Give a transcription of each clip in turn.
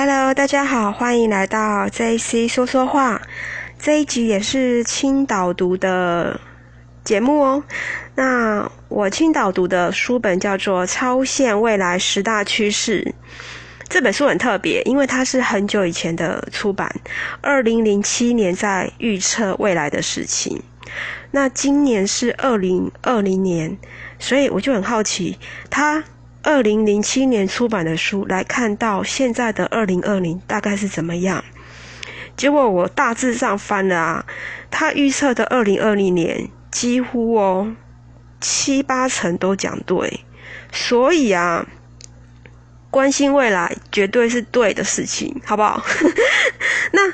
Hello，大家好，欢迎来到 JC 说说话。这一集也是青岛读的节目哦。那我青岛读的书本叫做《超限未来十大趋势》。这本书很特别，因为它是很久以前的出版，二零零七年在预测未来的事情。那今年是二零二零年，所以我就很好奇，它二零零七年出版的书来看到现在的二零二零大概是怎么样？结果我大致上翻了啊，他预测的二零二零年几乎哦七八成都讲对，所以啊，关心未来绝对是对的事情，好不好？那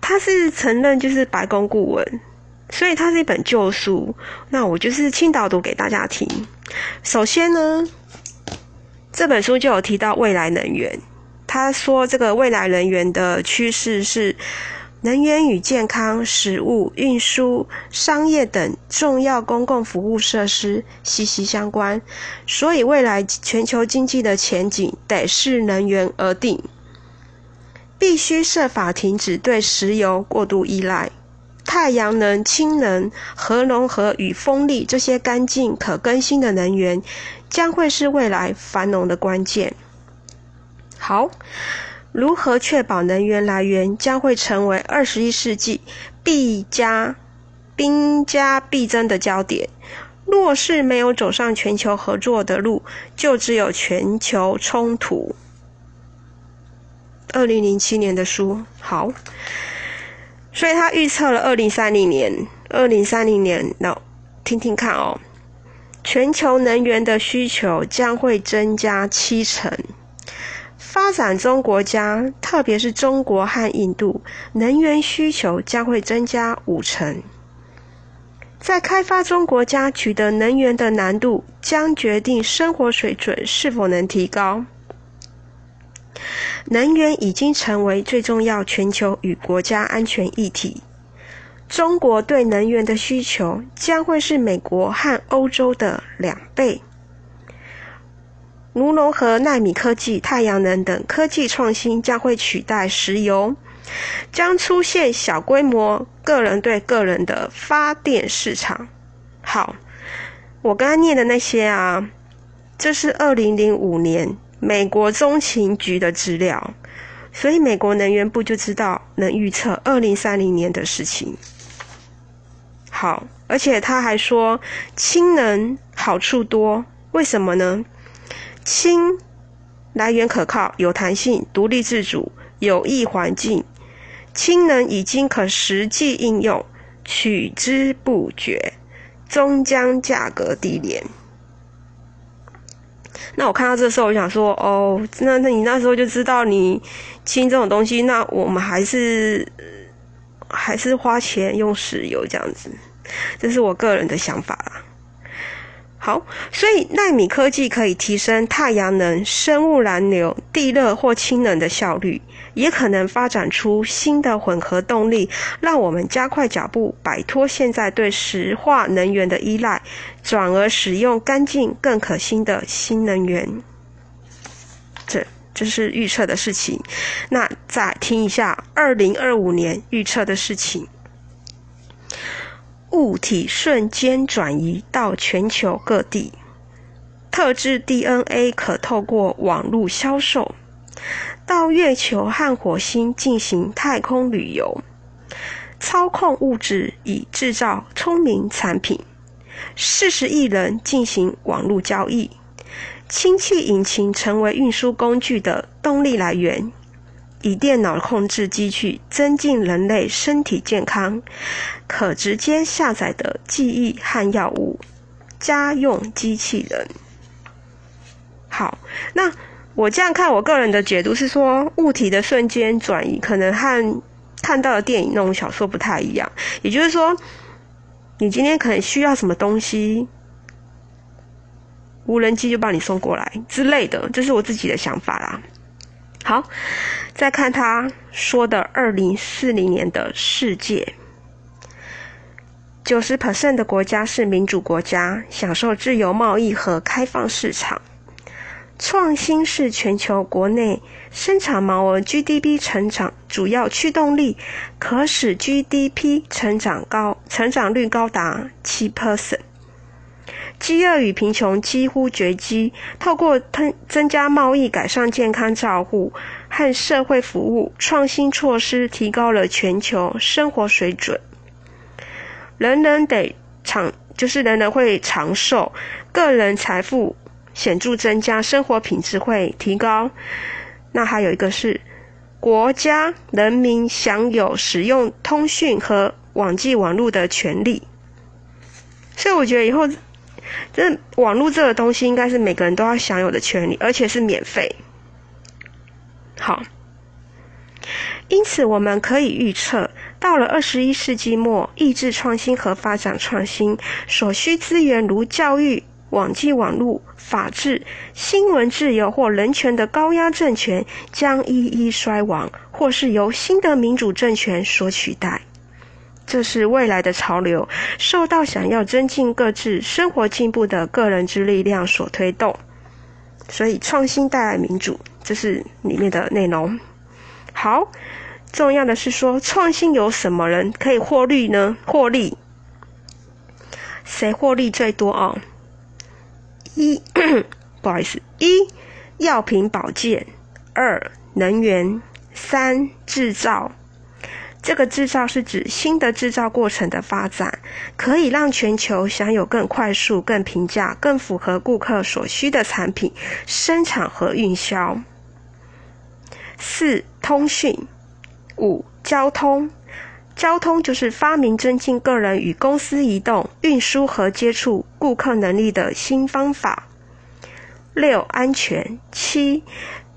他是承认就是白宫顾问。所以它是一本旧书，那我就是轻导读给大家听。首先呢，这本书就有提到未来能源。他说，这个未来能源的趋势是能源与健康、食物、运输、商业等重要公共服务设施息息相关。所以，未来全球经济的前景得视能源而定，必须设法停止对石油过度依赖。太阳能、氢能、核融合与风力这些干净可更新的能源，将会是未来繁荣的关键。好，如何确保能源来源将会成为二十一世纪必加兵家必争的焦点？若是没有走上全球合作的路，就只有全球冲突。二零零七年的书，好。所以他预测了二零三零年，二零三零年，那听听看哦，全球能源的需求将会增加七成，发展中国家，特别是中国和印度，能源需求将会增加五成，在开发中国家取得能源的难度将决定生活水准是否能提高。能源已经成为最重要全球与国家安全议题。中国对能源的需求将会是美国和欧洲的两倍。如融合纳米科技、太阳能等科技创新将会取代石油，将出现小规模个人对个人的发电市场。好，我刚刚念的那些啊，这是二零零五年。美国中情局的资料，所以美国能源部就知道能预测二零三零年的事情。好，而且他还说氢能好处多，为什么呢？氢来源可靠、有弹性、独立自主、有益环境，氢能已经可实际应用，取之不绝，终将价格低廉。那我看到这时候，我想说，哦，那那你那时候就知道你氢这种东西，那我们还是还是花钱用石油这样子，这是我个人的想法啦。好，所以纳米科技可以提升太阳能、生物燃料、地热或氢能的效率，也可能发展出新的混合动力，让我们加快脚步，摆脱现在对石化能源的依赖，转而使用干净、更可信的新能源。这这是预测的事情。那再听一下二零二五年预测的事情。物体瞬间转移到全球各地，特制 DNA 可透过网络销售，到月球和火星进行太空旅游，操控物质以制造聪明产品，四十亿人进行网络交易，氢气引擎成为运输工具的动力来源。以电脑控制机具，增进人类身体健康；可直接下载的记忆和药物，家用机器人。好，那我这样看，我个人的解读是说，物体的瞬间转移可能和看到的电影那种小说不太一样。也就是说，你今天可能需要什么东西，无人机就帮你送过来之类的，这是我自己的想法啦。好，再看他说的二零四零年的世界，九十 percent 的国家是民主国家，享受自由贸易和开放市场。创新是全球国内生产毛额 GDP 成长主要驱动力，可使 GDP 成长高，成长率高达七 percent。饥饿与贫穷几乎绝迹，透过增增加贸易、改善健康照护和社会服务，创新措施提高了全球生活水准。人人得长，就是人人会长寿，个人财富显著增加，生活品质会提高。那还有一个是国家人民享有使用通讯和网际网络的权利。所以我觉得以后。这网络这个东西应该是每个人都要享有的权利，而且是免费。好，因此我们可以预测，到了二十一世纪末，抑制创新和发展创新所需资源，如教育、网际网络、法治、新闻自由或人权的高压政权，将一一衰亡，或是由新的民主政权所取代。这是未来的潮流，受到想要增进各自生活进步的个人之力量所推动。所以，创新带来民主，这是里面的内容。好，重要的是说，创新有什么人可以获利呢？获利，谁获利最多啊？一，不好意思，一药品保健，二能源，三制造。这个制造是指新的制造过程的发展，可以让全球享有更快速、更平价、更符合顾客所需的产品生产和运销。四、通讯。五、交通。交通就是发明增进个人与公司移动、运输和接触顾客能力的新方法。六、安全。七、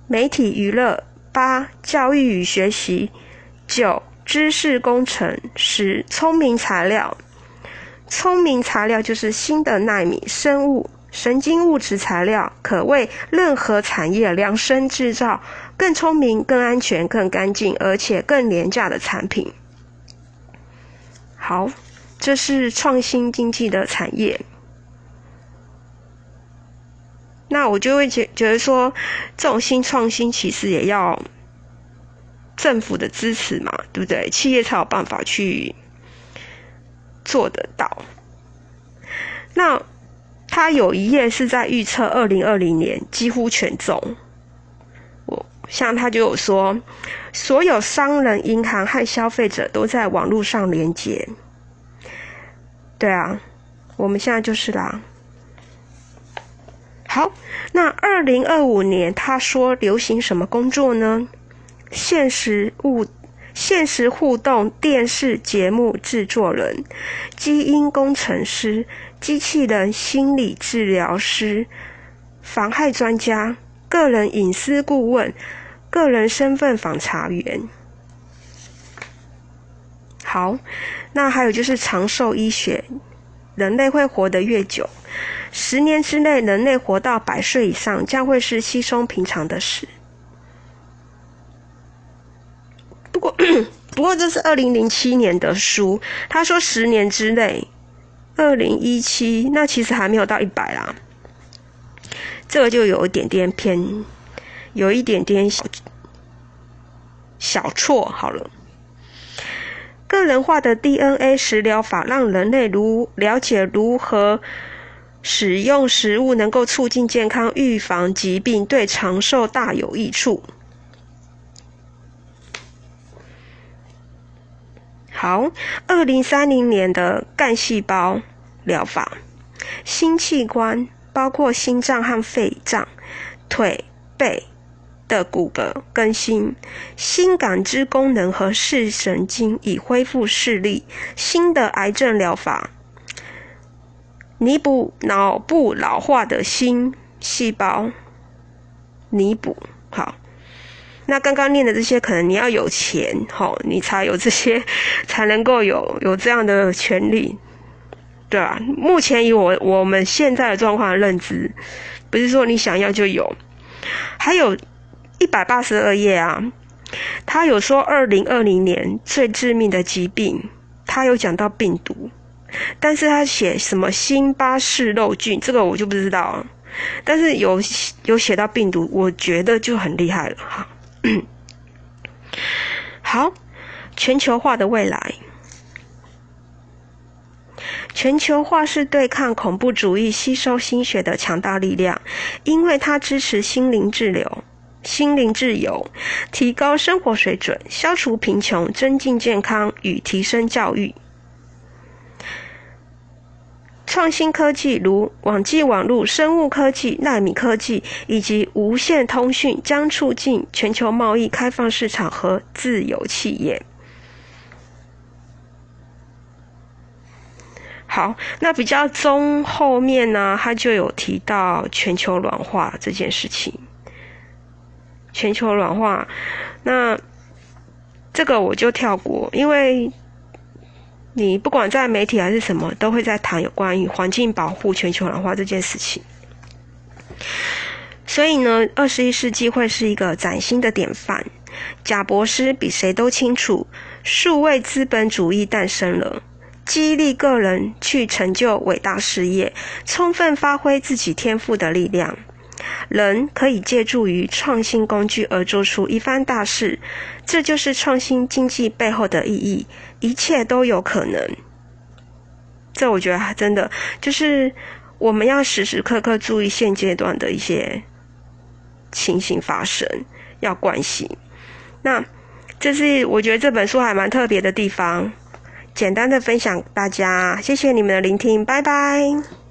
媒体娱乐。八、教育与学习。九。知识工程十聪明材料，聪明材料就是新的纳米生物、神经物质材料，可为任何产业量身制造更聪明、更安全、更干净，而且更廉价的产品。好，这是创新经济的产业。那我就会觉觉得说，这种新创新其实也要。政府的支持嘛，对不对？企业才有办法去做得到。那他有一页是在预测二零二零年几乎全中。像他就有说，所有商人、银行和消费者都在网络上连接。对啊，我们现在就是啦。好，那二零二五年他说流行什么工作呢？现实物、现实互动电视节目制作人、基因工程师、机器人心理治疗师、妨害专家、个人隐私顾问、个人身份访查员。好，那还有就是长寿医学，人类会活得越久，十年之内人类活到百岁以上，将会是稀松平常的事。不过，不过这是二零零七年的书。他说十年之内，二零一七，那其实还没有到一百啦。这个就有一点点偏，有一点点小小错。好了，个人化的 DNA 食疗法让人类如了解如何使用食物，能够促进健康、预防疾病，对长寿大有益处。好，二零三零年的干细胞疗法，新器官包括心脏和肺脏、腿、背的骨骼更新，新感知功能和视神经已恢复视力，新的癌症疗法，弥补脑部老化的新细胞，弥补好。那刚刚念的这些，可能你要有钱，吼，你才有这些，才能够有有这样的权利，对吧？目前以我我们现在的状况认知，不是说你想要就有。还有一百八十二页啊，他有说二零二零年最致命的疾病，他有讲到病毒，但是他写什么新巴氏漏菌，这个我就不知道。但是有有写到病毒，我觉得就很厉害了哈。好，全球化的未来。全球化是对抗恐怖主义、吸收心血的强大力量，因为它支持心灵自由、心灵自由，提高生活水准，消除贫穷，增进健康与提升教育。创新科技如网际网络、生物科技、纳米科技以及无线通讯，将促进全球贸易、开放市场和自由企业。好，那比较中后面呢，他就有提到全球暖化这件事情。全球暖化，那这个我就跳过，因为你不管在媒体还是什么，都会在谈有关于环境保护、全球暖化这件事情。所以呢，二十一世纪会是一个崭新的典范。贾博士比谁都清楚，数位资本主义诞生了。激励个人去成就伟大事业，充分发挥自己天赋的力量。人可以借助于创新工具而做出一番大事，这就是创新经济背后的意义。一切都有可能。这我觉得真的就是我们要时时刻刻注意现阶段的一些情形发生，要关心。那这是我觉得这本书还蛮特别的地方。简单的分享大家，谢谢你们的聆听，拜拜。